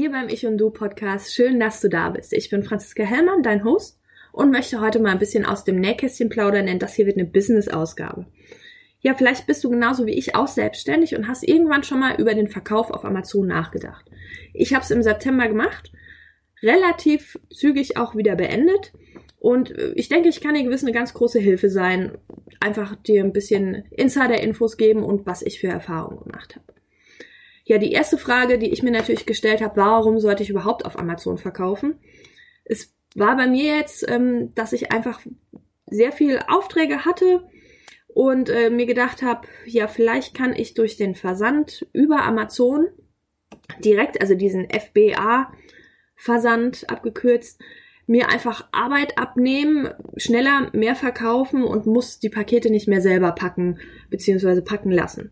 hier beim Ich und Du Podcast. Schön, dass du da bist. Ich bin Franziska Hellmann, dein Host, und möchte heute mal ein bisschen aus dem Nähkästchen plaudern, denn das hier wird eine Business-Ausgabe. Ja, vielleicht bist du genauso wie ich auch selbstständig und hast irgendwann schon mal über den Verkauf auf Amazon nachgedacht. Ich habe es im September gemacht, relativ zügig auch wieder beendet. Und ich denke, ich kann dir gewiss eine ganz große Hilfe sein, einfach dir ein bisschen Insider-Infos geben und was ich für Erfahrungen gemacht habe. Ja, die erste Frage, die ich mir natürlich gestellt habe, warum sollte ich überhaupt auf Amazon verkaufen? Es war bei mir jetzt, ähm, dass ich einfach sehr viel Aufträge hatte und äh, mir gedacht habe, ja, vielleicht kann ich durch den Versand über Amazon direkt, also diesen FBA-Versand abgekürzt, mir einfach Arbeit abnehmen, schneller mehr verkaufen und muss die Pakete nicht mehr selber packen bzw. packen lassen.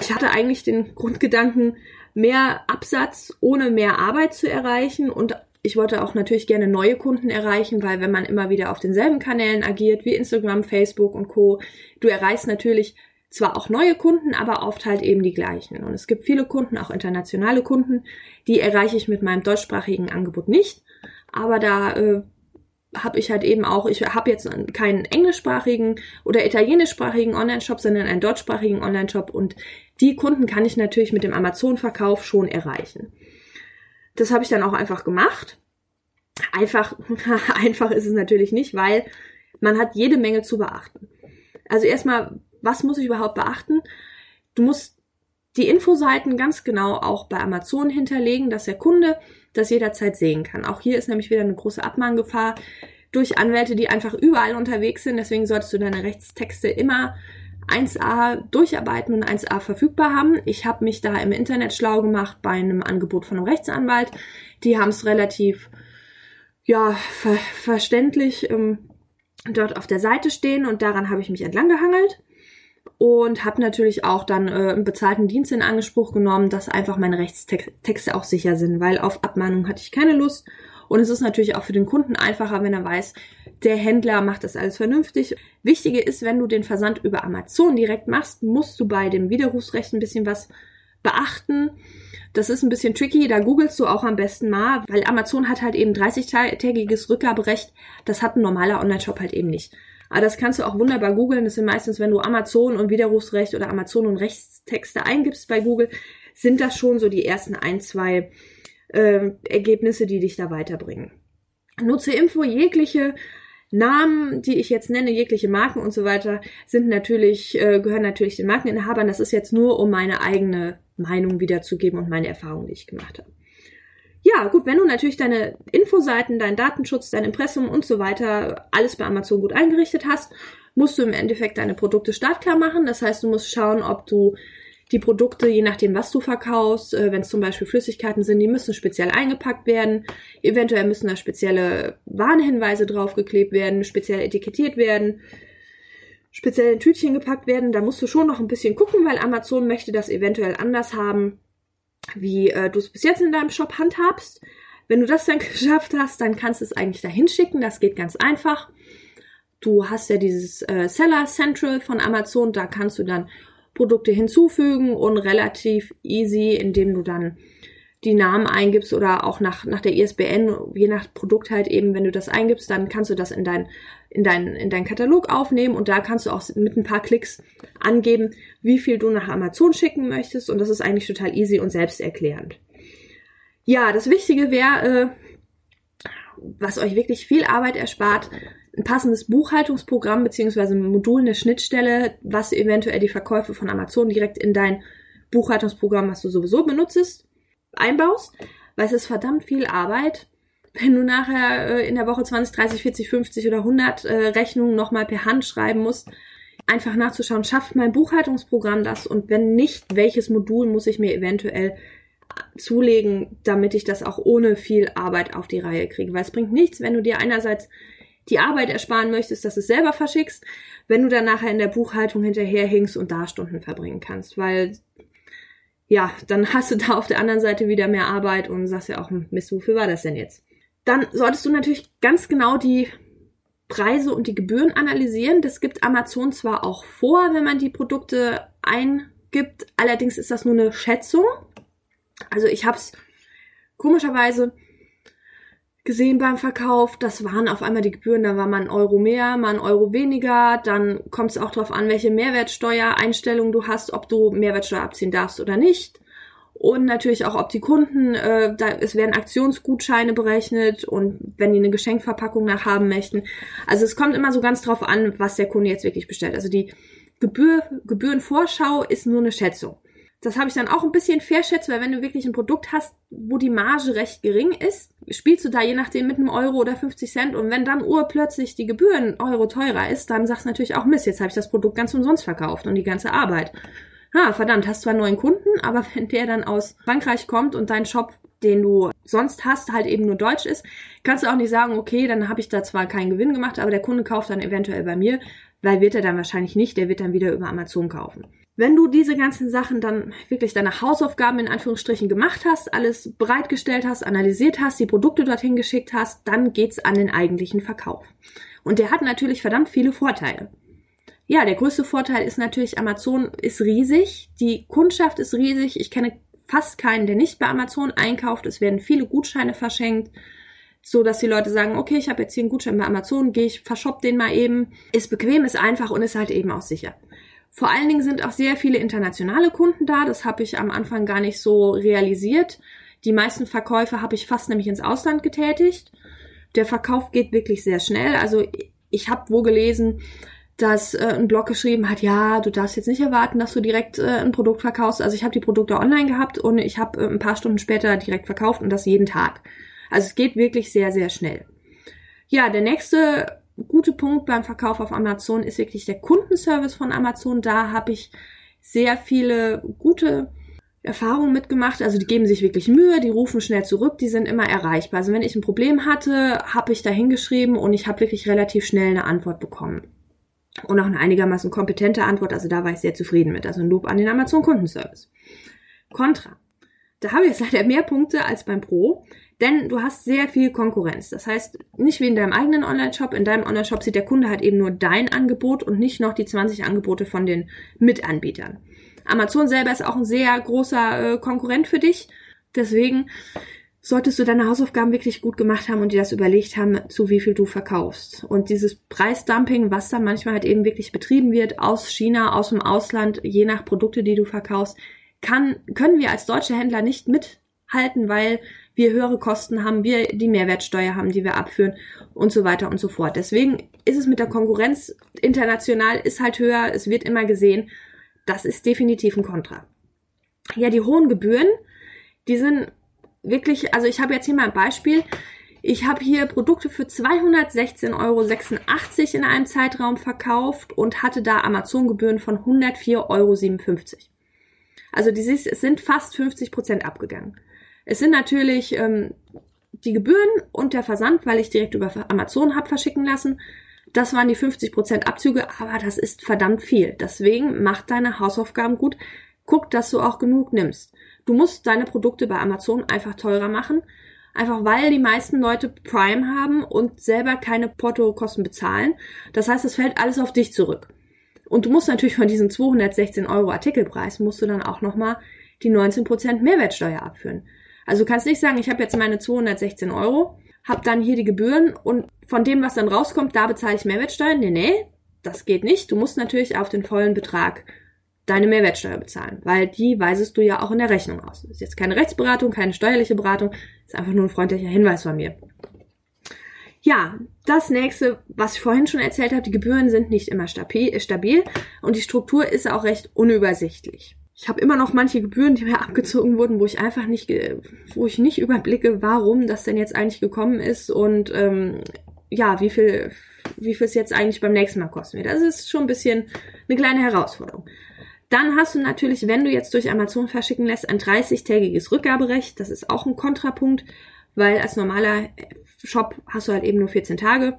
Ich hatte eigentlich den Grundgedanken, mehr Absatz ohne mehr Arbeit zu erreichen und ich wollte auch natürlich gerne neue Kunden erreichen, weil wenn man immer wieder auf denselben Kanälen agiert, wie Instagram, Facebook und Co., du erreichst natürlich zwar auch neue Kunden, aber oft halt eben die gleichen. Und es gibt viele Kunden, auch internationale Kunden, die erreiche ich mit meinem deutschsprachigen Angebot nicht. Aber da äh, habe ich halt eben auch, ich habe jetzt keinen englischsprachigen oder italienischsprachigen Online-Shop, sondern einen deutschsprachigen Online-Shop und die Kunden kann ich natürlich mit dem Amazon-Verkauf schon erreichen. Das habe ich dann auch einfach gemacht. Einfach, einfach ist es natürlich nicht, weil man hat jede Menge zu beachten. Also erstmal, was muss ich überhaupt beachten? Du musst die Infoseiten ganz genau auch bei Amazon hinterlegen, dass der Kunde das jederzeit sehen kann. Auch hier ist nämlich wieder eine große Abmahngefahr durch Anwälte, die einfach überall unterwegs sind. Deswegen solltest du deine Rechtstexte immer 1a durcharbeiten und 1a verfügbar haben. Ich habe mich da im Internet schlau gemacht bei einem Angebot von einem Rechtsanwalt. Die haben es relativ ja ver verständlich ähm, dort auf der Seite stehen und daran habe ich mich entlang gehangelt und habe natürlich auch dann äh, einen bezahlten Dienst in Anspruch genommen, dass einfach meine Rechtstexte auch sicher sind, weil auf Abmahnung hatte ich keine Lust und es ist natürlich auch für den Kunden einfacher, wenn er weiß, der Händler macht das alles vernünftig. Wichtige ist, wenn du den Versand über Amazon direkt machst, musst du bei dem Widerrufsrecht ein bisschen was beachten. Das ist ein bisschen tricky, da googelst du auch am besten mal, weil Amazon hat halt eben 30-tägiges Rückgaberecht. Das hat ein normaler Online-Shop halt eben nicht. Aber das kannst du auch wunderbar googeln. Das sind meistens, wenn du Amazon und Widerrufsrecht oder Amazon und Rechtstexte eingibst bei Google, sind das schon so die ersten ein, zwei äh, Ergebnisse, die dich da weiterbringen. Nur zur Info, jegliche Namen, die ich jetzt nenne, jegliche Marken und so weiter, sind natürlich, äh, gehören natürlich den Markeninhabern. Das ist jetzt nur, um meine eigene Meinung wiederzugeben und meine Erfahrungen, die ich gemacht habe. Ja, gut, wenn du natürlich deine Infoseiten, deinen Datenschutz, dein Impressum und so weiter alles bei Amazon gut eingerichtet hast, musst du im Endeffekt deine Produkte startklar machen. Das heißt, du musst schauen, ob du die Produkte, je nachdem, was du verkaufst, äh, wenn es zum Beispiel Flüssigkeiten sind, die müssen speziell eingepackt werden. Eventuell müssen da spezielle Warnhinweise draufgeklebt werden, speziell etikettiert werden, speziell in Tütchen gepackt werden. Da musst du schon noch ein bisschen gucken, weil Amazon möchte das eventuell anders haben, wie äh, du es bis jetzt in deinem Shop handhabst. Wenn du das dann geschafft hast, dann kannst du es eigentlich dahin schicken. Das geht ganz einfach. Du hast ja dieses äh, Seller Central von Amazon, da kannst du dann Produkte hinzufügen und relativ easy, indem du dann die Namen eingibst oder auch nach, nach der ISBN, je nach Produkt halt eben, wenn du das eingibst, dann kannst du das in dein, in dein, in dein Katalog aufnehmen und da kannst du auch mit ein paar Klicks angeben, wie viel du nach Amazon schicken möchtest und das ist eigentlich total easy und selbsterklärend. Ja, das Wichtige wäre, äh, was euch wirklich viel Arbeit erspart, ein passendes Buchhaltungsprogramm beziehungsweise ein Modul, eine Schnittstelle, was eventuell die Verkäufe von Amazon direkt in dein Buchhaltungsprogramm, was du sowieso benutzt, einbaust, weil es ist verdammt viel Arbeit, wenn du nachher äh, in der Woche 20, 30, 40, 50 oder 100 äh, Rechnungen nochmal per Hand schreiben musst, einfach nachzuschauen, schafft mein Buchhaltungsprogramm das und wenn nicht, welches Modul muss ich mir eventuell zulegen, damit ich das auch ohne viel Arbeit auf die Reihe kriege. Weil es bringt nichts, wenn du dir einerseits die Arbeit ersparen möchtest, dass du es selber verschickst, wenn du dann nachher in der Buchhaltung hinterherhinkst und da Stunden verbringen kannst, weil ja, dann hast du da auf der anderen Seite wieder mehr Arbeit und sagst ja auch, hm, Mist, wofür war das denn jetzt? Dann solltest du natürlich ganz genau die Preise und die Gebühren analysieren. Das gibt Amazon zwar auch vor, wenn man die Produkte eingibt, allerdings ist das nur eine Schätzung. Also ich habe es Komischerweise gesehen beim Verkauf, das waren auf einmal die Gebühren, da war mal ein Euro mehr, mal ein Euro weniger, dann kommt es auch darauf an, welche Mehrwertsteuereinstellung du hast, ob du Mehrwertsteuer abziehen darfst oder nicht. Und natürlich auch, ob die Kunden, äh, da, es werden Aktionsgutscheine berechnet und wenn die eine Geschenkverpackung nachhaben möchten. Also es kommt immer so ganz drauf an, was der Kunde jetzt wirklich bestellt. Also die Gebühr, Gebührenvorschau ist nur eine Schätzung. Das habe ich dann auch ein bisschen verschätzt, weil wenn du wirklich ein Produkt hast, wo die Marge recht gering ist, spielst du da je nachdem mit einem Euro oder 50 Cent und wenn dann urplötzlich die Gebühren Euro teurer ist, dann sagst du natürlich auch Mist, jetzt habe ich das Produkt ganz umsonst verkauft und die ganze Arbeit. Ha, verdammt, hast zwar einen neuen Kunden, aber wenn der dann aus Frankreich kommt und dein Shop, den du sonst hast, halt eben nur deutsch ist, kannst du auch nicht sagen, okay, dann habe ich da zwar keinen Gewinn gemacht, aber der Kunde kauft dann eventuell bei mir, weil wird er dann wahrscheinlich nicht, der wird dann wieder über Amazon kaufen. Wenn du diese ganzen Sachen dann wirklich deine Hausaufgaben in Anführungsstrichen gemacht hast, alles bereitgestellt hast, analysiert hast, die Produkte dorthin geschickt hast, dann geht's an den eigentlichen Verkauf. Und der hat natürlich verdammt viele Vorteile. Ja, der größte Vorteil ist natürlich, Amazon ist riesig, die Kundschaft ist riesig. Ich kenne fast keinen, der nicht bei Amazon einkauft. Es werden viele Gutscheine verschenkt, so dass die Leute sagen, okay, ich habe jetzt hier einen Gutschein bei Amazon, gehe ich, verschopp den mal eben. Ist bequem, ist einfach und ist halt eben auch sicher. Vor allen Dingen sind auch sehr viele internationale Kunden da. Das habe ich am Anfang gar nicht so realisiert. Die meisten Verkäufe habe ich fast nämlich ins Ausland getätigt. Der Verkauf geht wirklich sehr schnell. Also ich habe wo gelesen, dass äh, ein Blog geschrieben hat, ja, du darfst jetzt nicht erwarten, dass du direkt äh, ein Produkt verkaufst. Also ich habe die Produkte online gehabt und ich habe äh, ein paar Stunden später direkt verkauft und das jeden Tag. Also es geht wirklich sehr, sehr schnell. Ja, der nächste gute Punkt beim Verkauf auf Amazon ist wirklich der Kundenservice von Amazon. Da habe ich sehr viele gute Erfahrungen mitgemacht. Also die geben sich wirklich Mühe, die rufen schnell zurück, die sind immer erreichbar. Also wenn ich ein Problem hatte, habe ich da hingeschrieben und ich habe wirklich relativ schnell eine Antwort bekommen und auch eine einigermaßen kompetente Antwort. Also da war ich sehr zufrieden mit. Also ein Lob an den Amazon Kundenservice. Contra. Da habe ich jetzt leider mehr Punkte als beim Pro, denn du hast sehr viel Konkurrenz. Das heißt, nicht wie in deinem eigenen Online-Shop. In deinem Online-Shop sieht der Kunde halt eben nur dein Angebot und nicht noch die 20 Angebote von den Mitanbietern. Amazon selber ist auch ein sehr großer äh, Konkurrent für dich. Deswegen solltest du deine Hausaufgaben wirklich gut gemacht haben und dir das überlegt haben, zu wie viel du verkaufst. Und dieses Preisdumping, was da manchmal halt eben wirklich betrieben wird, aus China, aus dem Ausland, je nach Produkte, die du verkaufst, kann, können wir als deutsche Händler nicht mithalten, weil wir höhere Kosten haben, wir die Mehrwertsteuer haben, die wir abführen und so weiter und so fort. Deswegen ist es mit der Konkurrenz international ist halt höher, es wird immer gesehen, das ist definitiv ein Kontra. Ja, die hohen Gebühren, die sind wirklich, also ich habe jetzt hier mal ein Beispiel. Ich habe hier Produkte für 216,86 Euro in einem Zeitraum verkauft und hatte da Amazon-Gebühren von 104,57 Euro. Also dieses, es sind fast 50 Prozent abgegangen. Es sind natürlich ähm, die Gebühren und der Versand, weil ich direkt über Amazon habe verschicken lassen. Das waren die 50 Prozent Abzüge, aber das ist verdammt viel. Deswegen mach deine Hausaufgaben gut. Guck, dass du auch genug nimmst. Du musst deine Produkte bei Amazon einfach teurer machen, einfach weil die meisten Leute Prime haben und selber keine Portokosten bezahlen. Das heißt, es fällt alles auf dich zurück. Und du musst natürlich von diesen 216 Euro Artikelpreis musst du dann auch nochmal die 19% Mehrwertsteuer abführen. Also du kannst nicht sagen, ich habe jetzt meine 216 Euro, habe dann hier die Gebühren und von dem, was dann rauskommt, da bezahle ich Mehrwertsteuer. Nee, nee, das geht nicht. Du musst natürlich auf den vollen Betrag deine Mehrwertsteuer bezahlen, weil die weisest du ja auch in der Rechnung aus. Das ist jetzt keine Rechtsberatung, keine steuerliche Beratung, ist einfach nur ein freundlicher Hinweis von mir. Ja, das nächste, was ich vorhin schon erzählt habe, die Gebühren sind nicht immer stabil und die Struktur ist auch recht unübersichtlich. Ich habe immer noch manche Gebühren, die mir abgezogen wurden, wo ich einfach nicht, wo ich nicht überblicke, warum das denn jetzt eigentlich gekommen ist und ähm, ja, wie viel, wie viel es jetzt eigentlich beim nächsten Mal kosten wird. Das ist schon ein bisschen eine kleine Herausforderung. Dann hast du natürlich, wenn du jetzt durch Amazon verschicken lässt, ein 30-tägiges Rückgaberecht. Das ist auch ein Kontrapunkt, weil als normaler Shop hast du halt eben nur 14 Tage.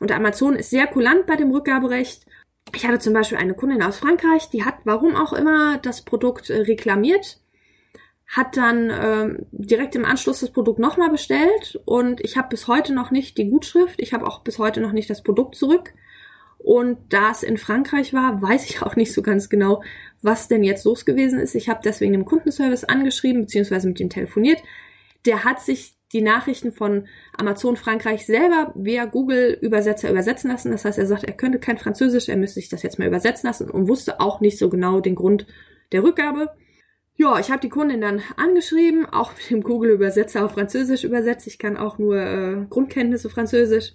Und Amazon ist sehr kulant bei dem Rückgaberecht. Ich hatte zum Beispiel eine Kundin aus Frankreich, die hat, warum auch immer, das Produkt äh, reklamiert, hat dann ähm, direkt im Anschluss das Produkt nochmal bestellt und ich habe bis heute noch nicht die Gutschrift, ich habe auch bis heute noch nicht das Produkt zurück. Und da es in Frankreich war, weiß ich auch nicht so ganz genau, was denn jetzt los gewesen ist. Ich habe deswegen dem Kundenservice angeschrieben, beziehungsweise mit ihm telefoniert. der hat sich die Nachrichten von Amazon Frankreich selber via Google Übersetzer übersetzen lassen. Das heißt, er sagt, er könnte kein Französisch, er müsste sich das jetzt mal übersetzen lassen und wusste auch nicht so genau den Grund der Rückgabe. Ja, ich habe die Kundin dann angeschrieben, auch mit dem Google-Übersetzer auf Französisch übersetzt. Ich kann auch nur äh, Grundkenntnisse Französisch.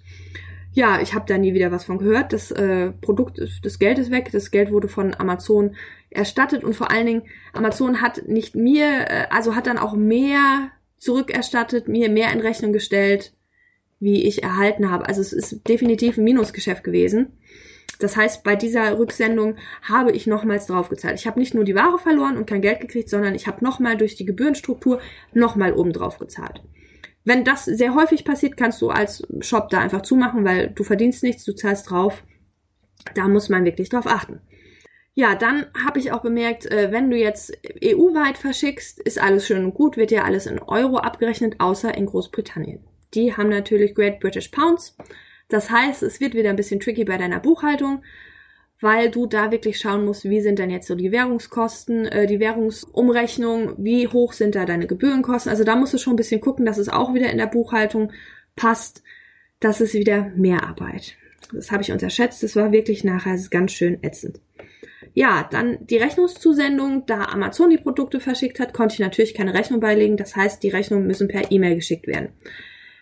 Ja, ich habe da nie wieder was von gehört. Das äh, Produkt, das Geld ist weg. Das Geld wurde von Amazon erstattet und vor allen Dingen Amazon hat nicht mir, äh, also hat dann auch mehr zurückerstattet, mir mehr in Rechnung gestellt, wie ich erhalten habe. Also es ist definitiv ein Minusgeschäft gewesen. Das heißt, bei dieser Rücksendung habe ich nochmals draufgezahlt. Ich habe nicht nur die Ware verloren und kein Geld gekriegt, sondern ich habe nochmal durch die Gebührenstruktur nochmal oben drauf gezahlt. Wenn das sehr häufig passiert, kannst du als Shop da einfach zumachen, weil du verdienst nichts, du zahlst drauf. Da muss man wirklich drauf achten. Ja, dann habe ich auch bemerkt, äh, wenn du jetzt EU-weit verschickst, ist alles schön und gut, wird ja alles in Euro abgerechnet, außer in Großbritannien. Die haben natürlich Great British Pounds. Das heißt, es wird wieder ein bisschen tricky bei deiner Buchhaltung, weil du da wirklich schauen musst, wie sind denn jetzt so die Währungskosten, äh, die Währungsumrechnung, wie hoch sind da deine Gebührenkosten. Also da musst du schon ein bisschen gucken, dass es auch wieder in der Buchhaltung passt. Das ist wieder mehr Arbeit. Das habe ich unterschätzt. Das war wirklich nachher ganz schön ätzend. Ja, dann die Rechnungszusendung. Da Amazon die Produkte verschickt hat, konnte ich natürlich keine Rechnung beilegen. Das heißt, die Rechnungen müssen per E-Mail geschickt werden.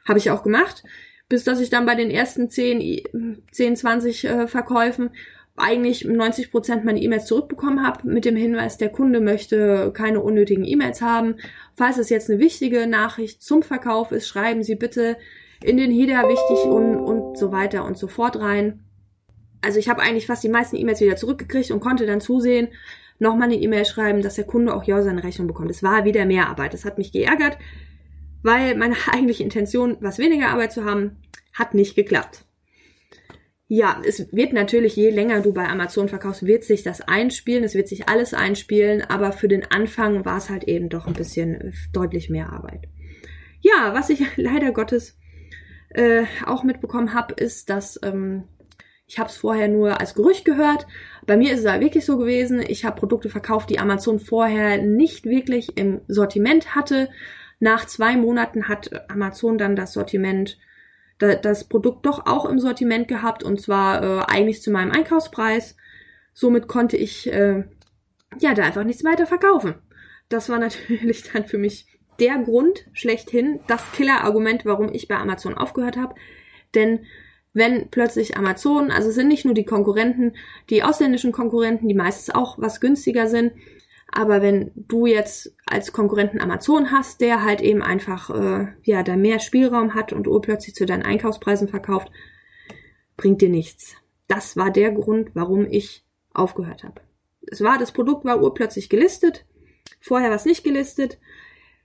Habe ich auch gemacht. Bis dass ich dann bei den ersten 10, 10 20 äh, Verkäufen eigentlich 90 Prozent meine E-Mails zurückbekommen habe mit dem Hinweis, der Kunde möchte keine unnötigen E-Mails haben. Falls es jetzt eine wichtige Nachricht zum Verkauf ist, schreiben Sie bitte in den HIDA wichtig und, und so weiter und so fort rein also ich habe eigentlich fast die meisten E-Mails wieder zurückgekriegt und konnte dann zusehen, nochmal eine E-Mail schreiben, dass der Kunde auch ja seine Rechnung bekommt. Es war wieder mehr Arbeit. Das hat mich geärgert, weil meine eigentliche Intention, was weniger Arbeit zu haben, hat nicht geklappt. Ja, es wird natürlich, je länger du bei Amazon verkaufst, wird sich das einspielen, es wird sich alles einspielen, aber für den Anfang war es halt eben doch ein bisschen deutlich mehr Arbeit. Ja, was ich leider Gottes äh, auch mitbekommen habe, ist, dass ähm, ich habe es vorher nur als Gerücht gehört. Bei mir ist es aber wirklich so gewesen. Ich habe Produkte verkauft, die Amazon vorher nicht wirklich im Sortiment hatte. Nach zwei Monaten hat Amazon dann das Sortiment, das Produkt doch auch im Sortiment gehabt und zwar äh, eigentlich zu meinem Einkaufspreis. Somit konnte ich äh, ja da einfach nichts weiter verkaufen. Das war natürlich dann für mich der Grund schlechthin, das Killer-Argument, warum ich bei Amazon aufgehört habe. Denn wenn plötzlich Amazon, also es sind nicht nur die Konkurrenten, die ausländischen Konkurrenten, die meistens auch was günstiger sind, aber wenn du jetzt als Konkurrenten Amazon hast, der halt eben einfach äh, ja da mehr Spielraum hat und urplötzlich zu deinen Einkaufspreisen verkauft, bringt dir nichts. Das war der Grund, warum ich aufgehört habe. Es war das Produkt war urplötzlich gelistet, vorher war es nicht gelistet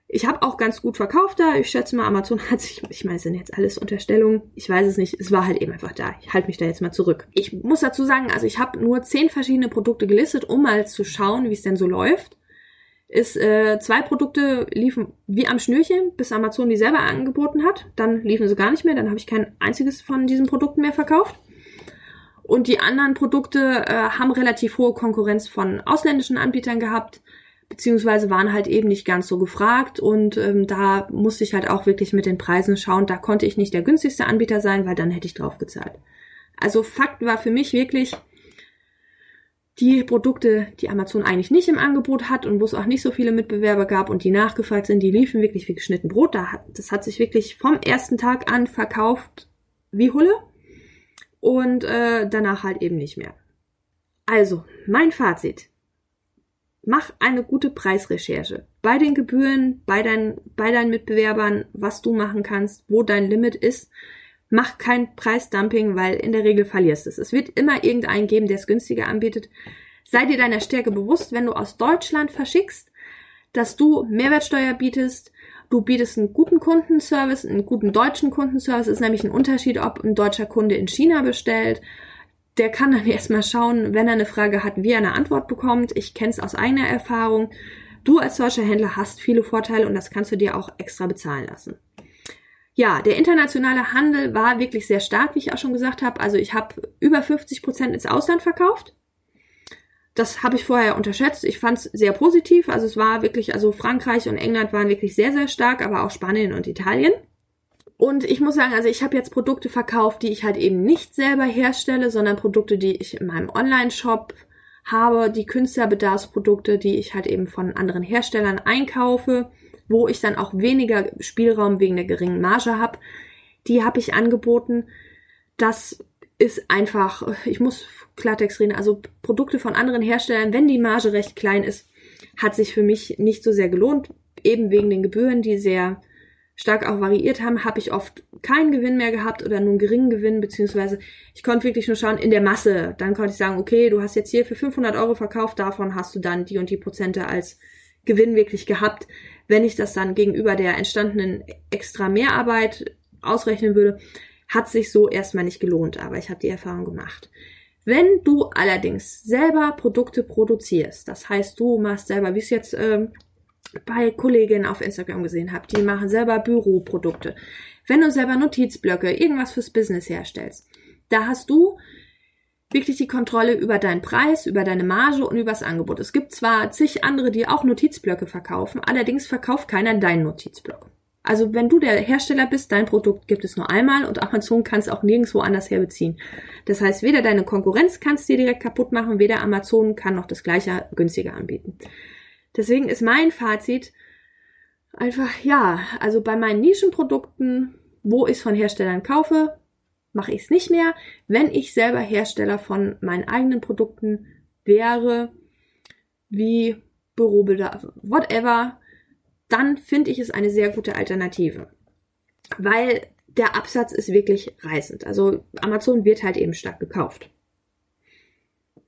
ich habe auch ganz gut verkauft da. Ich schätze mal, Amazon hat sich, ich meine, es sind jetzt alles Unterstellungen. Ich weiß es nicht. Es war halt eben einfach da. Ich halte mich da jetzt mal zurück. Ich muss dazu sagen, also ich habe nur zehn verschiedene Produkte gelistet, um mal zu schauen, wie es denn so läuft. Ist äh, zwei Produkte liefen wie am Schnürchen, bis Amazon die selber angeboten hat. Dann liefen sie gar nicht mehr. Dann habe ich kein einziges von diesen Produkten mehr verkauft. Und die anderen Produkte äh, haben relativ hohe Konkurrenz von ausländischen Anbietern gehabt beziehungsweise waren halt eben nicht ganz so gefragt und ähm, da musste ich halt auch wirklich mit den Preisen schauen. Da konnte ich nicht der günstigste Anbieter sein, weil dann hätte ich drauf gezahlt. Also Fakt war für mich wirklich, die Produkte, die Amazon eigentlich nicht im Angebot hat und wo es auch nicht so viele Mitbewerber gab und die nachgefragt sind, die liefen wirklich wie geschnitten Brot. Das hat sich wirklich vom ersten Tag an verkauft wie Hulle und äh, danach halt eben nicht mehr. Also, mein Fazit mach eine gute Preisrecherche. Bei den Gebühren, bei, dein, bei deinen Mitbewerbern, was du machen kannst, wo dein Limit ist. Mach kein Preisdumping, weil in der Regel verlierst es. Es wird immer irgendeinen geben, der es günstiger anbietet. Sei dir deiner Stärke bewusst, wenn du aus Deutschland verschickst, dass du Mehrwertsteuer bietest, du bietest einen guten Kundenservice, einen guten deutschen Kundenservice. Ist nämlich ein Unterschied, ob ein deutscher Kunde in China bestellt der kann dann erstmal schauen, wenn er eine Frage hat, wie er eine Antwort bekommt. Ich kenne es aus eigener Erfahrung. Du als deutscher Händler hast viele Vorteile und das kannst du dir auch extra bezahlen lassen. Ja, der internationale Handel war wirklich sehr stark, wie ich auch schon gesagt habe. Also ich habe über 50 Prozent ins Ausland verkauft. Das habe ich vorher unterschätzt. Ich fand es sehr positiv. Also es war wirklich, also Frankreich und England waren wirklich sehr, sehr stark, aber auch Spanien und Italien. Und ich muss sagen, also ich habe jetzt Produkte verkauft, die ich halt eben nicht selber herstelle, sondern Produkte, die ich in meinem Online-Shop habe, die Künstlerbedarfsprodukte, die ich halt eben von anderen Herstellern einkaufe, wo ich dann auch weniger Spielraum wegen der geringen Marge habe. Die habe ich angeboten. Das ist einfach, ich muss Klartext reden, also Produkte von anderen Herstellern, wenn die Marge recht klein ist, hat sich für mich nicht so sehr gelohnt. Eben wegen den Gebühren, die sehr stark auch variiert haben, habe ich oft keinen Gewinn mehr gehabt oder nur einen geringen Gewinn, beziehungsweise ich konnte wirklich nur schauen in der Masse. Dann konnte ich sagen, okay, du hast jetzt hier für 500 Euro verkauft, davon hast du dann die und die Prozente als Gewinn wirklich gehabt. Wenn ich das dann gegenüber der entstandenen extra Mehrarbeit ausrechnen würde, hat sich so erstmal nicht gelohnt, aber ich habe die Erfahrung gemacht. Wenn du allerdings selber Produkte produzierst, das heißt, du machst selber, wie es jetzt ähm, bei Kolleginnen auf Instagram gesehen habe, die machen selber Büroprodukte. Wenn du selber Notizblöcke, irgendwas fürs Business herstellst, da hast du wirklich die Kontrolle über deinen Preis, über deine Marge und über das Angebot. Es gibt zwar zig andere, die auch Notizblöcke verkaufen, allerdings verkauft keiner deinen Notizblock. Also wenn du der Hersteller bist, dein Produkt gibt es nur einmal und Amazon kann es auch nirgendwo anders herbeziehen. Das heißt, weder deine Konkurrenz kann es dir direkt kaputt machen, weder Amazon kann noch das gleiche günstiger anbieten. Deswegen ist mein Fazit einfach, ja, also bei meinen Nischenprodukten, wo ich es von Herstellern kaufe, mache ich es nicht mehr. Wenn ich selber Hersteller von meinen eigenen Produkten wäre, wie Bürobedarf, whatever, dann finde ich es eine sehr gute Alternative. Weil der Absatz ist wirklich reißend. Also Amazon wird halt eben stark gekauft.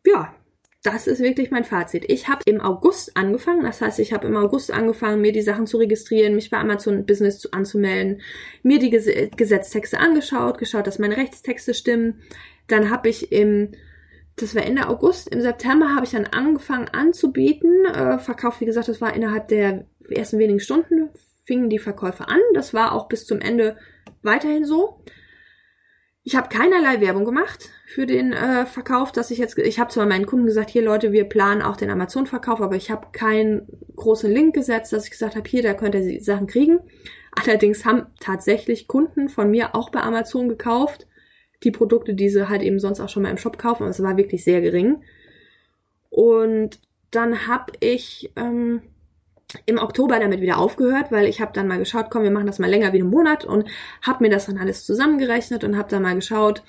Ja, das ist wirklich mein Fazit. Ich habe im August angefangen, das heißt, ich habe im August angefangen, mir die Sachen zu registrieren, mich bei Amazon Business zu, anzumelden, mir die Ges Gesetztexte angeschaut, geschaut, dass meine Rechtstexte stimmen. Dann habe ich im das war Ende August. Im September habe ich dann angefangen anzubieten. Äh, Verkauf, wie gesagt, das war innerhalb der ersten wenigen Stunden fingen die Verkäufe an. Das war auch bis zum Ende weiterhin so. Ich habe keinerlei Werbung gemacht für den äh, Verkauf, dass ich jetzt, ich habe zwar meinen Kunden gesagt, hier Leute, wir planen auch den Amazon-Verkauf, aber ich habe keinen großen Link gesetzt, dass ich gesagt habe, hier, da könnt ihr die Sachen kriegen. Allerdings haben tatsächlich Kunden von mir auch bei Amazon gekauft die Produkte, die sie halt eben sonst auch schon mal im Shop kaufen. Und es war wirklich sehr gering. Und dann habe ich ähm, im Oktober damit wieder aufgehört, weil ich habe dann mal geschaut, komm, wir machen das mal länger wie einen Monat und habe mir das dann alles zusammengerechnet und habe dann mal geschaut,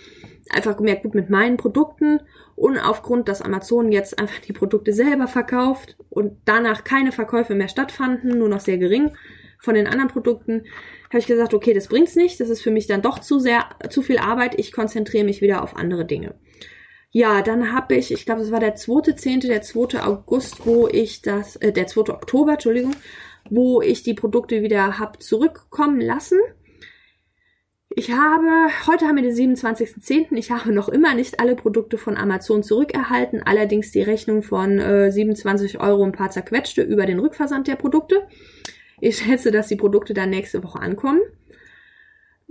einfach gemerkt, gut mit meinen Produkten und aufgrund, dass Amazon jetzt einfach die Produkte selber verkauft und danach keine Verkäufe mehr stattfanden, nur noch sehr gering von den anderen Produkten, habe ich gesagt, okay, das bringt's nicht, das ist für mich dann doch zu sehr, zu viel Arbeit, ich konzentriere mich wieder auf andere Dinge. Ja, dann habe ich, ich glaube, es war der 2.10., der 2. August, wo ich das, äh, der 2. Oktober, Entschuldigung, wo ich die Produkte wieder hab zurückkommen lassen. Ich habe, heute haben wir den 27.10. Ich habe noch immer nicht alle Produkte von Amazon zurückerhalten, allerdings die Rechnung von äh, 27 Euro ein paar zerquetschte über den Rückversand der Produkte. Ich schätze, dass die Produkte dann nächste Woche ankommen.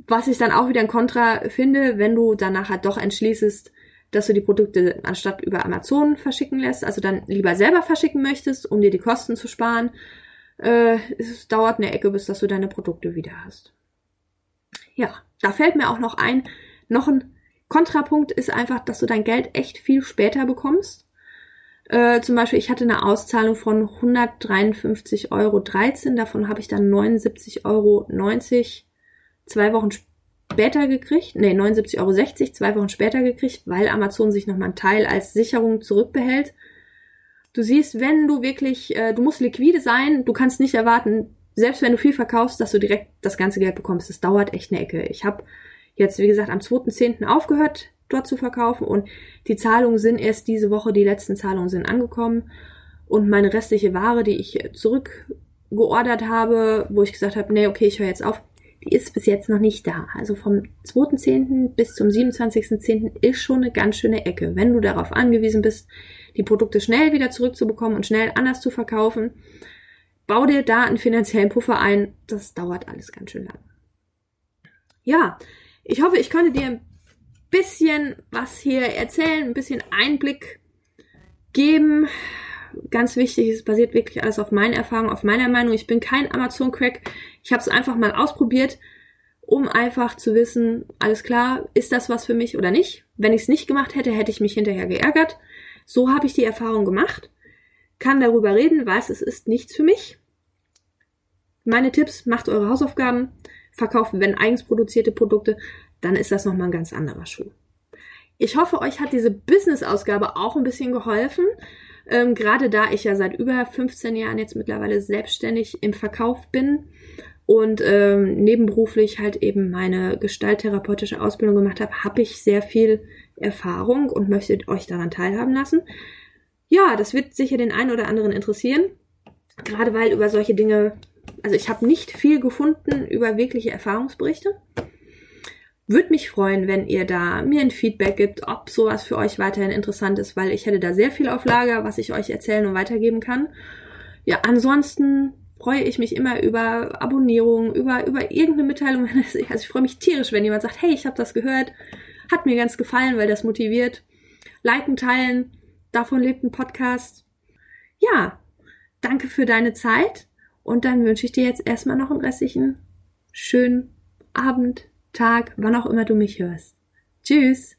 Was ich dann auch wieder ein Kontra finde, wenn du danach halt doch entschließest, dass du die Produkte anstatt über Amazon verschicken lässt, also dann lieber selber verschicken möchtest, um dir die Kosten zu sparen. Äh, es dauert eine Ecke, bis dass du deine Produkte wieder hast. Ja, da fällt mir auch noch ein, noch ein Kontrapunkt ist einfach, dass du dein Geld echt viel später bekommst. Äh, zum Beispiel, ich hatte eine Auszahlung von 153,13 Euro. Davon habe ich dann 79,90 Euro zwei Wochen später später gekriegt, nee, 79,60 Euro zwei Wochen später gekriegt, weil Amazon sich nochmal einen Teil als Sicherung zurückbehält. Du siehst, wenn du wirklich, äh, du musst liquide sein, du kannst nicht erwarten, selbst wenn du viel verkaufst, dass du direkt das ganze Geld bekommst. Das dauert echt eine Ecke. Ich habe jetzt, wie gesagt, am 2.10. aufgehört, dort zu verkaufen und die Zahlungen sind erst diese Woche, die letzten Zahlungen sind angekommen und meine restliche Ware, die ich zurückgeordert habe, wo ich gesagt habe, nee, okay, ich höre jetzt auf, die ist bis jetzt noch nicht da. Also vom 2.10. bis zum 27.10. ist schon eine ganz schöne Ecke. Wenn du darauf angewiesen bist, die Produkte schnell wieder zurückzubekommen und schnell anders zu verkaufen, bau dir da einen finanziellen Puffer ein. Das dauert alles ganz schön lang. Ja, ich hoffe, ich konnte dir ein bisschen was hier erzählen, ein bisschen Einblick geben. Ganz wichtig, es basiert wirklich alles auf meinen Erfahrungen, auf meiner Meinung. Ich bin kein Amazon-Crack. Ich habe es einfach mal ausprobiert, um einfach zu wissen, alles klar, ist das was für mich oder nicht. Wenn ich es nicht gemacht hätte, hätte ich mich hinterher geärgert. So habe ich die Erfahrung gemacht, kann darüber reden, weiß, es ist nichts für mich. Meine Tipps, macht eure Hausaufgaben, verkauft, wenn eigens produzierte Produkte, dann ist das nochmal ein ganz anderer Schuh. Ich hoffe, euch hat diese Business-Ausgabe auch ein bisschen geholfen. Ähm, gerade da ich ja seit über 15 Jahren jetzt mittlerweile selbstständig im Verkauf bin und ähm, nebenberuflich halt eben meine gestalttherapeutische Ausbildung gemacht habe, habe ich sehr viel Erfahrung und möchte euch daran teilhaben lassen. Ja, das wird sicher den einen oder anderen interessieren, gerade weil über solche Dinge, also ich habe nicht viel gefunden über wirkliche Erfahrungsberichte. Würde mich freuen, wenn ihr da mir ein Feedback gibt, ob sowas für euch weiterhin interessant ist, weil ich hätte da sehr viel auf Lager, was ich euch erzählen und weitergeben kann. Ja, ansonsten freue ich mich immer über Abonnierungen, über, über irgendeine Mitteilung. Also ich freue mich tierisch, wenn jemand sagt, hey, ich habe das gehört, hat mir ganz gefallen, weil das motiviert. Liken, teilen, davon lebt ein Podcast. Ja, danke für deine Zeit und dann wünsche ich dir jetzt erstmal noch einen restlichen schönen Abend, Tag, wann auch immer du mich hörst. Tschüss!